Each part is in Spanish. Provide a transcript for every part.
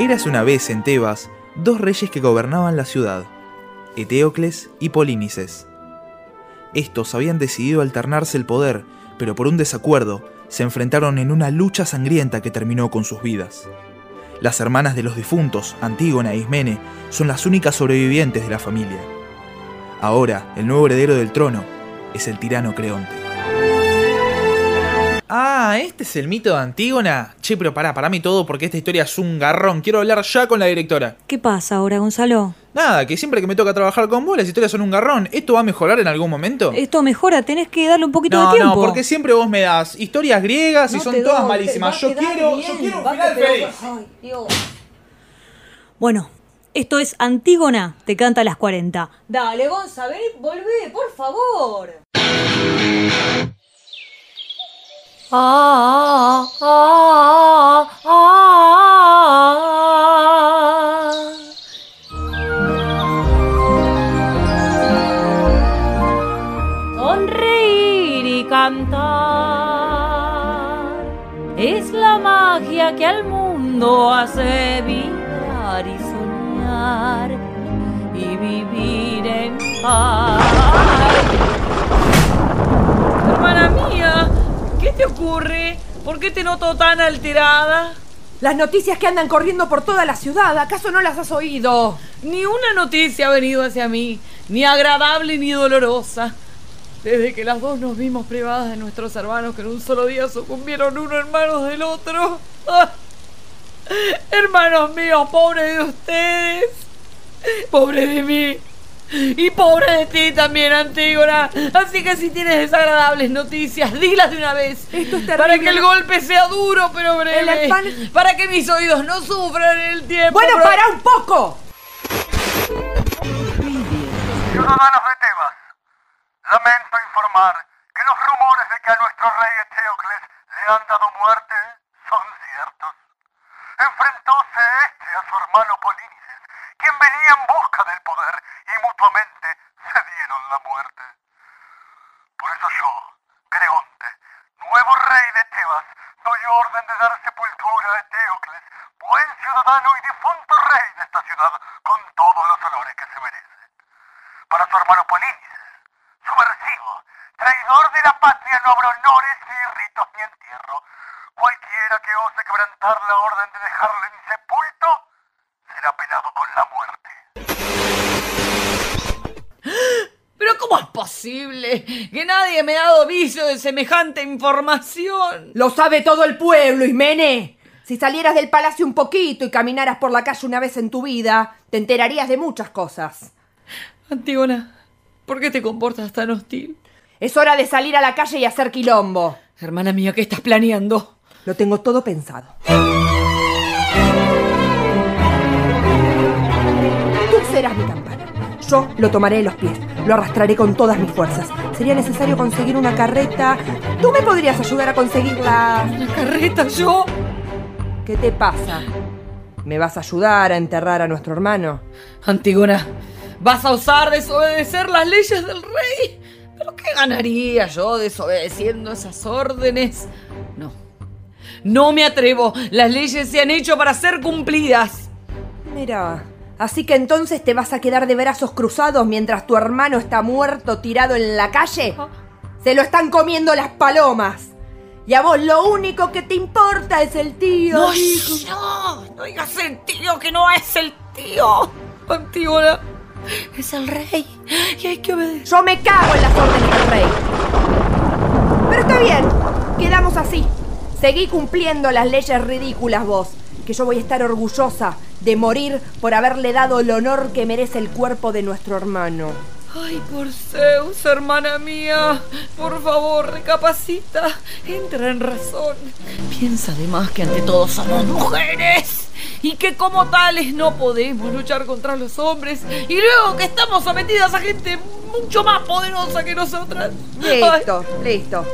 Eras una vez en Tebas dos reyes que gobernaban la ciudad, Eteocles y Polínices. Estos habían decidido alternarse el poder, pero por un desacuerdo se enfrentaron en una lucha sangrienta que terminó con sus vidas. Las hermanas de los difuntos, Antígona e Ismene, son las únicas sobrevivientes de la familia. Ahora, el nuevo heredero del trono es el tirano Creonte. Ah, ¿este es el mito de Antígona? Che, pero pará, parame todo porque esta historia es un garrón. Quiero hablar ya con la directora. ¿Qué pasa ahora, Gonzalo? Nada, que siempre que me toca trabajar con vos las historias son un garrón. ¿Esto va a mejorar en algún momento? Esto mejora, tenés que darle un poquito no, de tiempo. no, porque siempre vos me das historias griegas y son todas malísimas. Yo quiero, bien, yo quiero un final feliz. Ay, Dios. Bueno, esto es Antígona, te canta a las 40. Dale, Gonza, ven y volvé, por favor. Ah. Sonreír y cantar es la magia que al mundo hace vibrar ocurre? ¿Por qué te noto tan alterada? Las noticias que andan corriendo por toda la ciudad, ¿acaso no las has oído? Ni una noticia ha venido hacia mí, ni agradable ni dolorosa. Desde que las dos nos vimos privadas de nuestros hermanos que en un solo día sucumbieron uno en manos del otro. ¡Ah! Hermanos míos, pobre de ustedes. Pobre de mí. Y pobre de ti también, Antígona. Así que si tienes desagradables noticias, dilas de una vez. Esto es Para que el golpe sea duro pero breve. Para que mis oídos no sufran en el tiempo. Bueno, pero- para un poco. Ciudadanos de Tebas, lamento informar que los rumores de que a nuestro rey Eteocles le han dado muerte son ciertos. Enfrentóse este a su hermano Polínices, quien venía en busca del poder y mutuamente se dieron la muerte. Por eso yo, Creonte, nuevo rey de Tebas, doy orden de dar sepultura a Eteocles, buen ciudadano y difunto rey de esta ciudad, con todos los honores que se merece para su hermano Polínices, subversivo, traidor de la patria, no habrá honores, ni ritos, ni entierro. Cualquiera que ose quebrantar la orden de dejarle insepulto, será penado con la muerte. Pero ¿cómo es posible que nadie me ha dado viso de semejante información? Lo sabe todo el pueblo, Ismene. Si salieras del palacio un poquito y caminaras por la calle una vez en tu vida, te enterarías de muchas cosas. Antígona, ¿por qué te comportas tan hostil? Es hora de salir a la calle y hacer quilombo. Hermana mía, ¿qué estás planeando? Lo tengo todo pensado. Tú serás mi campana. Yo lo tomaré de los pies, lo arrastraré con todas mis fuerzas. Sería necesario conseguir una carreta. ¿Tú me podrías ayudar a conseguirla? ¿La carreta yo? ¿Qué te pasa? ¿Me vas a ayudar a enterrar a nuestro hermano? Antígona, ¿vas a osar desobedecer las leyes del rey? ¿Pero qué ganaría yo desobedeciendo esas órdenes? No. No me atrevo. Las leyes se han hecho para ser cumplidas. Mira, así que entonces te vas a quedar de brazos cruzados mientras tu hermano está muerto tirado en la calle. Se lo están comiendo las palomas. Y a vos lo único que te importa es el tío. No, hijo. no, no digas el tío que no es el tío. Antígona, es el rey y hay que obedecer. Yo me cago en las órdenes del rey. Pero está bien, quedamos así. Seguí cumpliendo las leyes ridículas vos, que yo voy a estar orgullosa de morir por haberle dado el honor que merece el cuerpo de nuestro hermano. Ay, por Zeus, hermana mía, por favor, recapacita, entra en razón. Piensa además que ante todo somos mujeres y que como tales no podemos luchar contra los hombres y luego que estamos sometidas a gente mucho más poderosa que nosotras. Listo, listo.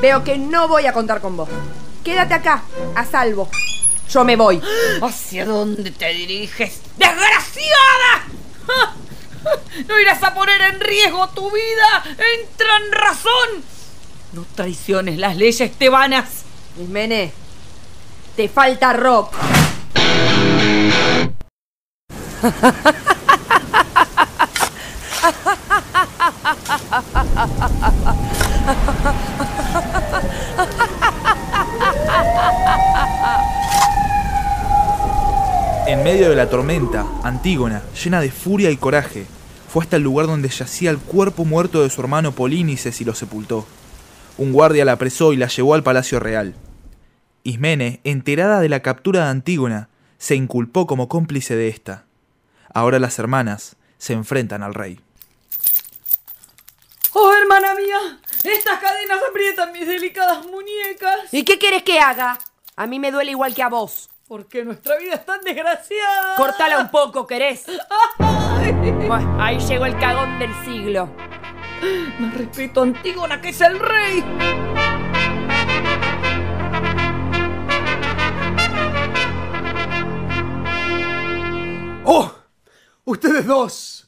Veo que no voy a contar con vos. Quédate acá, a salvo. Yo me voy. ¿Hacia dónde te diriges? ¡Desgraciada! No irás a poner en riesgo tu vida. Entra en razón. No traiciones las leyes tebanas. Ismene, te falta rock. ¡Ciudadanos En medio de la tormenta, Antígona, llena de furia y coraje, fue hasta el lugar donde yacía el cuerpo muerto de su hermano Polínices y lo sepultó. Un guardia la apresó y la llevó al palacio real. Ismene, enterada de la captura de Antígona, se inculpó como cómplice de esta. Ahora las hermanas se enfrentan al rey. ¡Oh, hermana mía! Estas cadenas aprietan mis delicadas muñecas. ¿Y qué quieres que haga? A mí me duele igual que a vos. ¿Por qué nuestra vida es tan desgraciada? Cortala un poco, ¿querés? Ay, ahí llegó el cagón del siglo. Más respeto a Antígona, que es el rey. ¡Oh! Ustedes dos,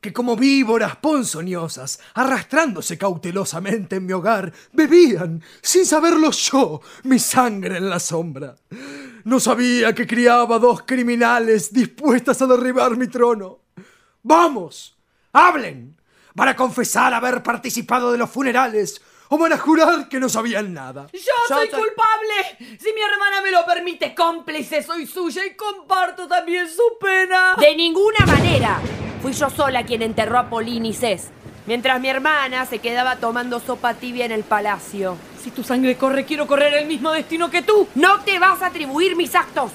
que como víboras ponzoñosas, arrastrándose cautelosamente en mi hogar, bebían, sin saberlo yo, mi sangre en la sombra. No sabía que criaba dos criminales dispuestas a derribar mi trono. ¡Vamos! ¡Hablen! ¿Van a confesar haber participado de los funerales o van a jurar que no sabían nada? Yo, soy culpable. Si mi hermana me lo permite, cómplice soy suya y comparto también su pena. De ninguna manera. Fui yo sola quien enterró a Polínices, mientras mi hermana se quedaba tomando sopa tibia en el palacio. Si tu sangre corre, quiero correr el mismo destino que tú. No te vas a atribuir mis actos.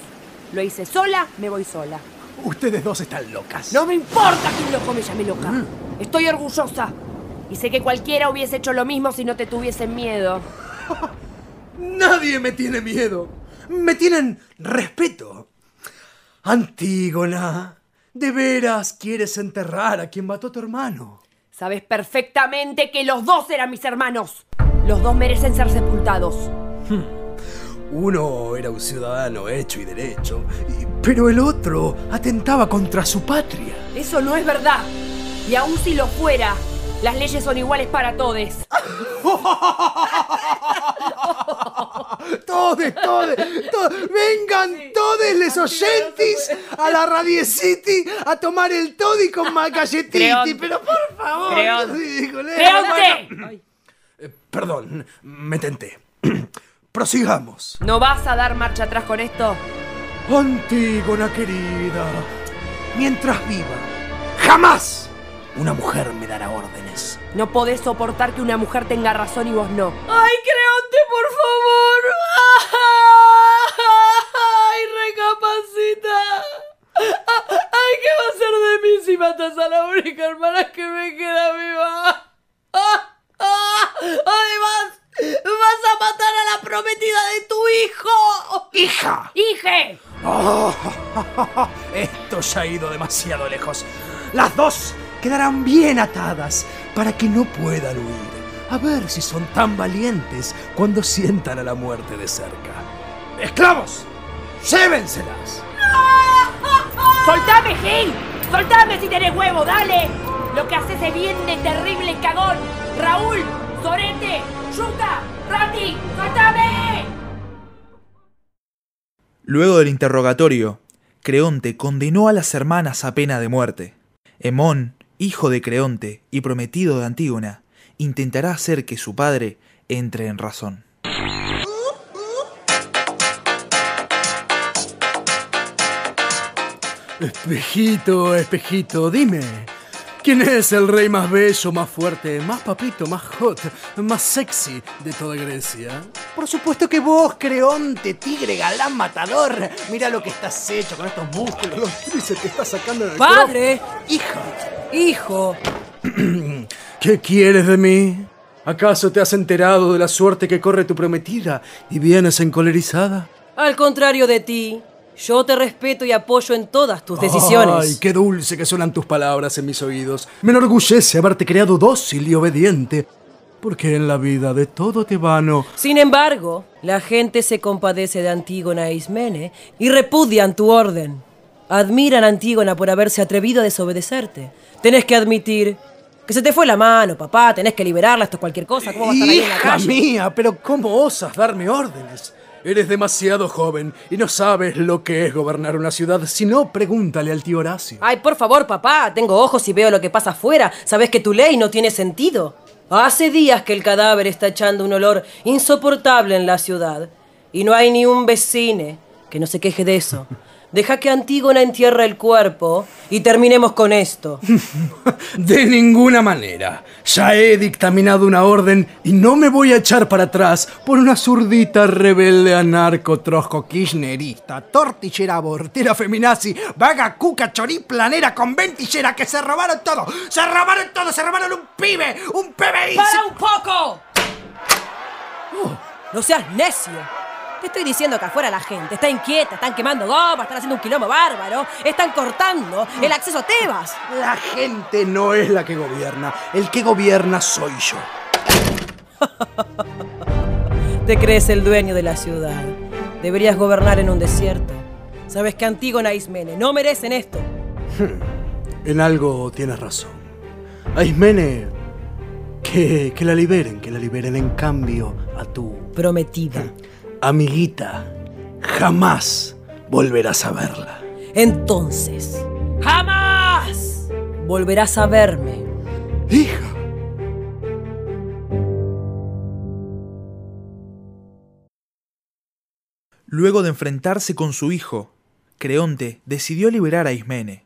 Lo hice sola, me voy sola. Ustedes dos están locas. No me importa quién loco me llame loca. Estoy orgullosa. Y sé que cualquiera hubiese hecho lo mismo si no te tuviesen miedo. Nadie me tiene miedo. Me tienen respeto. Antígona, ¿de veras quieres enterrar a quien mató a tu hermano? Sabes perfectamente que los dos eran mis hermanos. Los dos merecen ser sepultados. Uno era un ciudadano hecho y derecho, pero el otro atentaba contra su patria. Eso no es verdad. Y aun si lo fuera, las leyes son iguales para todos. Todes, todes, todes, vengan todos les oyentes a la Radio City a tomar el toddy con Macalletiti, pero por favor, Creonte. ¡Creonte! Eh, Perdón, me tenté. Prosigamos. ¿No vas a dar marcha atrás con esto? Antígona querida, mientras viva, jamás una mujer me dará órdenes. No podés soportar que una mujer tenga razón y vos no. ¡Ay, Creonte, por favor! ¡Ay, recapacita! ¡Ay, qué va a ser de mí si matas a la única hermana que me queda viva! Además, vas a matar a la prometida de tu hijo. ¡Hija! ¡Hije! Oh, esto ya ha ido demasiado lejos. Las dos quedarán bien atadas para que no puedan huir. A ver si son tan valientes cuando sientan a la muerte de cerca. ¡Esclavos! ¡Llévenselas! ¡Soltame, Gil! ¡Soltame si tenés huevo, dale! Lo que haces es bien de terrible cagón. Raúl, Sorete, Yuka, Randy, ¡soltame! Luego del interrogatorio, Creonte condenó a las hermanas a pena de muerte. Hemón, hijo de Creonte y prometido de Antígona, intentará hacer que su padre entre en razón. Espejito, espejito, dime. ¿Quién es el rey más bello, más fuerte, más papito, más hot, más sexy de toda Grecia? Por supuesto que vos, Creonte, tigre, galán, matador. Mira lo que estás hecho con estos músculos, los tríceps que estás sacando del Padre, cuerpo. Hijo, ¿qué quieres de mí? ¿Acaso te has enterado de la suerte que corre tu prometida y vienes encolerizada? al contrario de ti, yo te respeto y apoyo en todas tus decisiones. Ay, qué dulce que suenan tus palabras en mis oídos. Me enorgullece haberte creado dócil y obediente. Porque en la vida de todo te vano. Sin embargo, la gente se compadece de Antígona e Ismene y repudian tu orden. Admiran a Antígona por haberse atrevido a desobedecerte. Tenés que admitir que se te fue la mano, papá. Tenés que liberarla, esto es cualquier cosa. ¿Cómo vas a estar ahí en la Hija calle? mía, pero ¿cómo osas darme órdenes? Eres demasiado joven y no sabes lo que es gobernar una ciudad. Si no, pregúntale al tío Horacio. Ay, por favor, papá, tengo ojos y veo lo que pasa afuera. Sabes que tu ley no tiene sentido. Hace días que el cadáver está echando un olor insoportable en la ciudad. Y no hay ni un vecine que no se queje de eso. Deja que Antígona entierre el cuerpo y terminemos con esto. De ninguna manera. Ya he dictaminado una orden y no me voy a echar para atrás por una zurdita rebelde anarco trosco kirchnerista, tortillera abortera feminazi, vaga cuca choriplanera conventillera que se robaron todo. Se robaron todo, se robaron un pibe, un PBI. ¡Para un poco! No seas necio. Te estoy diciendo que afuera la gente está inquieta, están quemando goma, están haciendo un quilombo bárbaro, están cortando el acceso a Tebas. La gente no es la que gobierna, el que gobierna soy yo. Te crees el dueño de la ciudad. Deberías gobernar en un desierto. Sabes que Antígona y Ismene no merecen esto. En algo tienes razón. A Ismene, que, que la liberen, que la liberen en cambio a tu Prometida. Amiguita. Jamás volverás a verla. Entonces, jamás volverás a verme. Hija. Luego de enfrentarse con su hijo, Creonte decidió liberar a Ismene,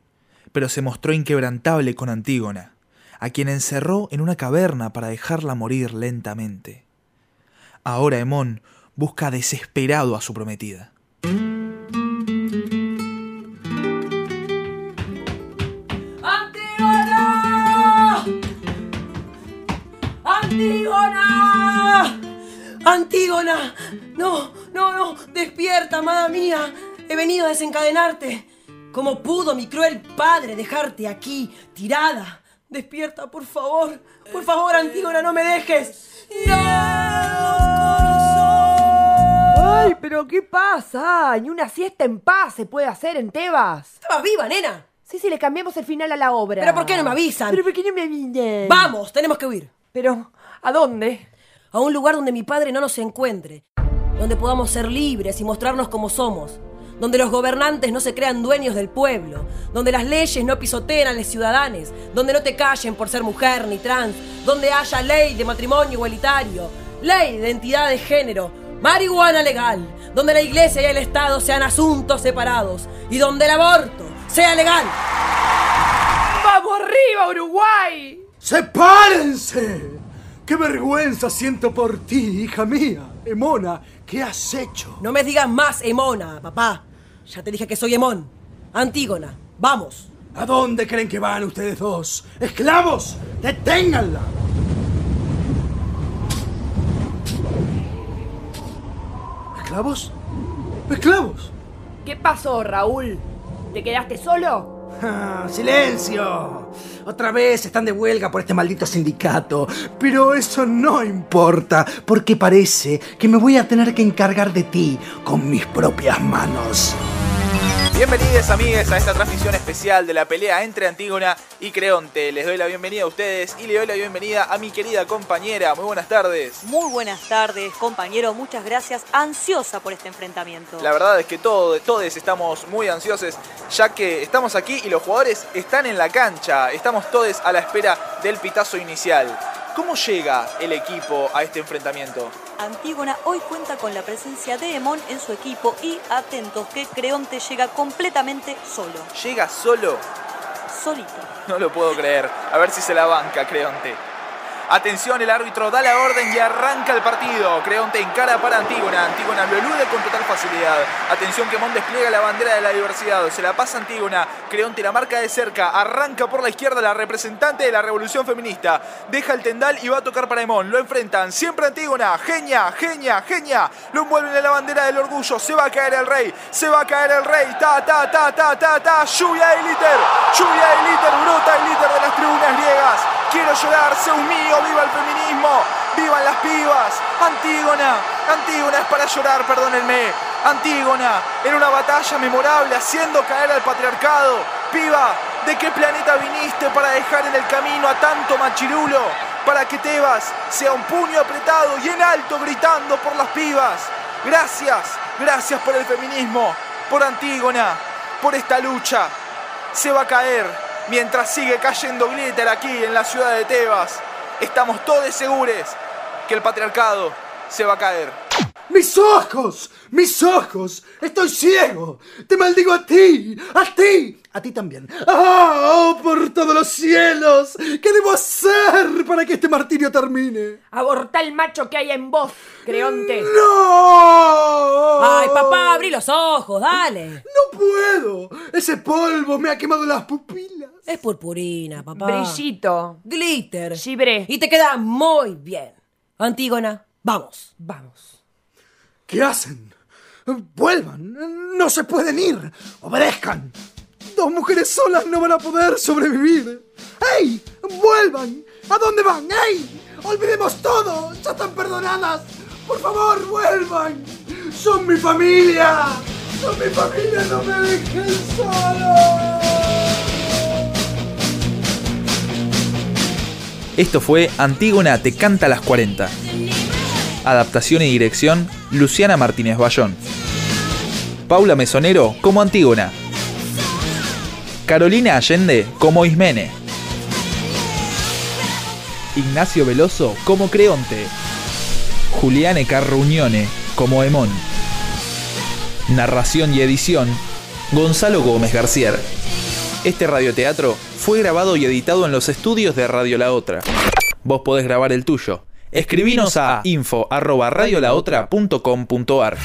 pero se mostró inquebrantable con Antígona, a quien encerró en una caverna para dejarla morir lentamente. Ahora Hemón busca desesperado a su prometida. ¡Antígona! ¡Antígona! ¡Antígona! No, no, no, despierta, amada mía. He venido a desencadenarte. ¿Cómo pudo mi cruel padre dejarte aquí, tirada? Despierta, por favor. Por favor, Antígona, no me dejes. Ay, pero ¿qué pasa? Ni una siesta en paz se puede hacer en Tebas. Estabas viva, nena. Sí, sí, le cambiamos el final a la obra. ¿Pero por qué no me avisan? ¿Pero por qué no me avisan? Vamos, tenemos que huir. Pero, ¿a dónde? A un lugar donde mi padre no nos encuentre. Donde podamos ser libres y mostrarnos como somos. Donde los gobernantes no se crean dueños del pueblo. Donde las leyes no pisoteen a los ciudadanos. Donde no te callen por ser mujer ni trans. Donde haya ley de matrimonio igualitario. Ley de identidad de género. Marihuana legal. Donde la iglesia y el Estado sean asuntos separados. Y donde el aborto sea legal. ¡Vamos arriba, Uruguay! ¡Sepárense! ¡Qué vergüenza siento por ti, hija mía! Emona, ¿qué has hecho? No me digas más Emona, papá. Ya te dije que soy Emón. Antígona, vamos. ¿A dónde creen que van ustedes dos? ¡Esclavos! ¡Deténganla! ¿Esclavos? ¿Esclavos? ¿Qué pasó, Raúl? ¿Te quedaste solo? Ah, ¡Silencio! Otra vez están de huelga por este maldito sindicato. Pero eso no importa, porque parece que me voy a tener que encargar de ti con mis propias manos. Bienvenidos amigues a esta transmisión especial de la pelea entre Antígona y Creonte. Les doy la bienvenida a ustedes y le doy la bienvenida a mi querida compañera. Muy buenas tardes. Muy buenas tardes, compañero. Muchas gracias. Ansiosa por este enfrentamiento. La verdad es que todos, todos estamos muy ansiosos ya que estamos aquí y los jugadores están en la cancha. Estamos todos a la espera del pitazo inicial. ¿Cómo llega el equipo a este enfrentamiento? Antígona hoy cuenta con la presencia de Emón en su equipo y atentos que Creonte llega completamente solo, ¿Llega solo? solito. No lo puedo creer. A ver si se la banca, Creonte. Atención, el árbitro da la orden y arranca el partido. Creonte encara para Antígona. Antígona lo elude con total facilidad. Atención que Mon despliega la bandera de la diversidad. Se la pasa Antígona. Creonte la marca de cerca. Arranca por la izquierda la representante de la revolución feminista. Deja el tendal y va a tocar para Emón. Lo enfrentan. Siempre Antígona. Genia, genia, genia. Lo envuelven en la bandera del orgullo. Se va a caer el rey. Se va a caer el rey. Ta, ta, ta, ta, ta, ta. Lluvia de liter. Lluvia de liter. Brota el liter de las tribunas griegas. Quiero llorar. Zeus mío. Viva el feminismo. Vivan las pibas. Antígona. Antígona es para llorar, perdónenme. Antígona, en una batalla memorable haciendo caer al patriarcado. Piba, ¿de qué planeta viniste para dejar en el camino a tanto machirulo? Para que Tebas sea un puño apretado y en alto gritando por las pibas. Gracias, gracias por el feminismo, por Antígona, por esta lucha. Se va a caer mientras sigue cayendo glitter aquí en la ciudad de Tebas. Estamos todos seguros que el patriarcado se va a caer. ¡Mis ojos! ¡Mis ojos! ¡Estoy ciego! ¡Te maldigo a ti! ¡A ti! ¡A ti también! ¡Oh, por todos los cielos! ¿Qué debo hacer para que este martirio termine? Aborta el macho que hay en vos, Creonte. ¡No! Ay, papá, abrí los ojos, dale. ¡No puedo! Ese polvo me ha quemado las pupilas. Es purpurina, papá. Brillito. Glitter. Gibré. Y te queda muy bien. Antígona, vamos. Vamos. ¿Qué hacen? ¡Vuelvan! ¡No se pueden ir! ¡Obedezcan! Dos mujeres solas no van a poder sobrevivir. ¡Ey! ¡Vuelvan! ¿A dónde van? ¡Ey! ¡Olvidemos todo! ¡Ya están perdonadas! ¡Por favor, vuelvan! ¡Son mi familia! ¡Son mi familia! ¡No me dejen solo! Esto fue Antígona te canta a las 40. Adaptación y dirección, Luciana Martínez Bayón. Paula Mesonero como Antígona. Carolina Allende como Ismene. Ignacio Veloso como Creonte. Juliane Carruñone como Emón. Narración y edición, Gonzalo Gómez García. Este radioteatro fue grabado y editado en los estudios de Radio La Otra. Vos podés grabar el tuyo. Escribinos a info.radiolaotra.com.ar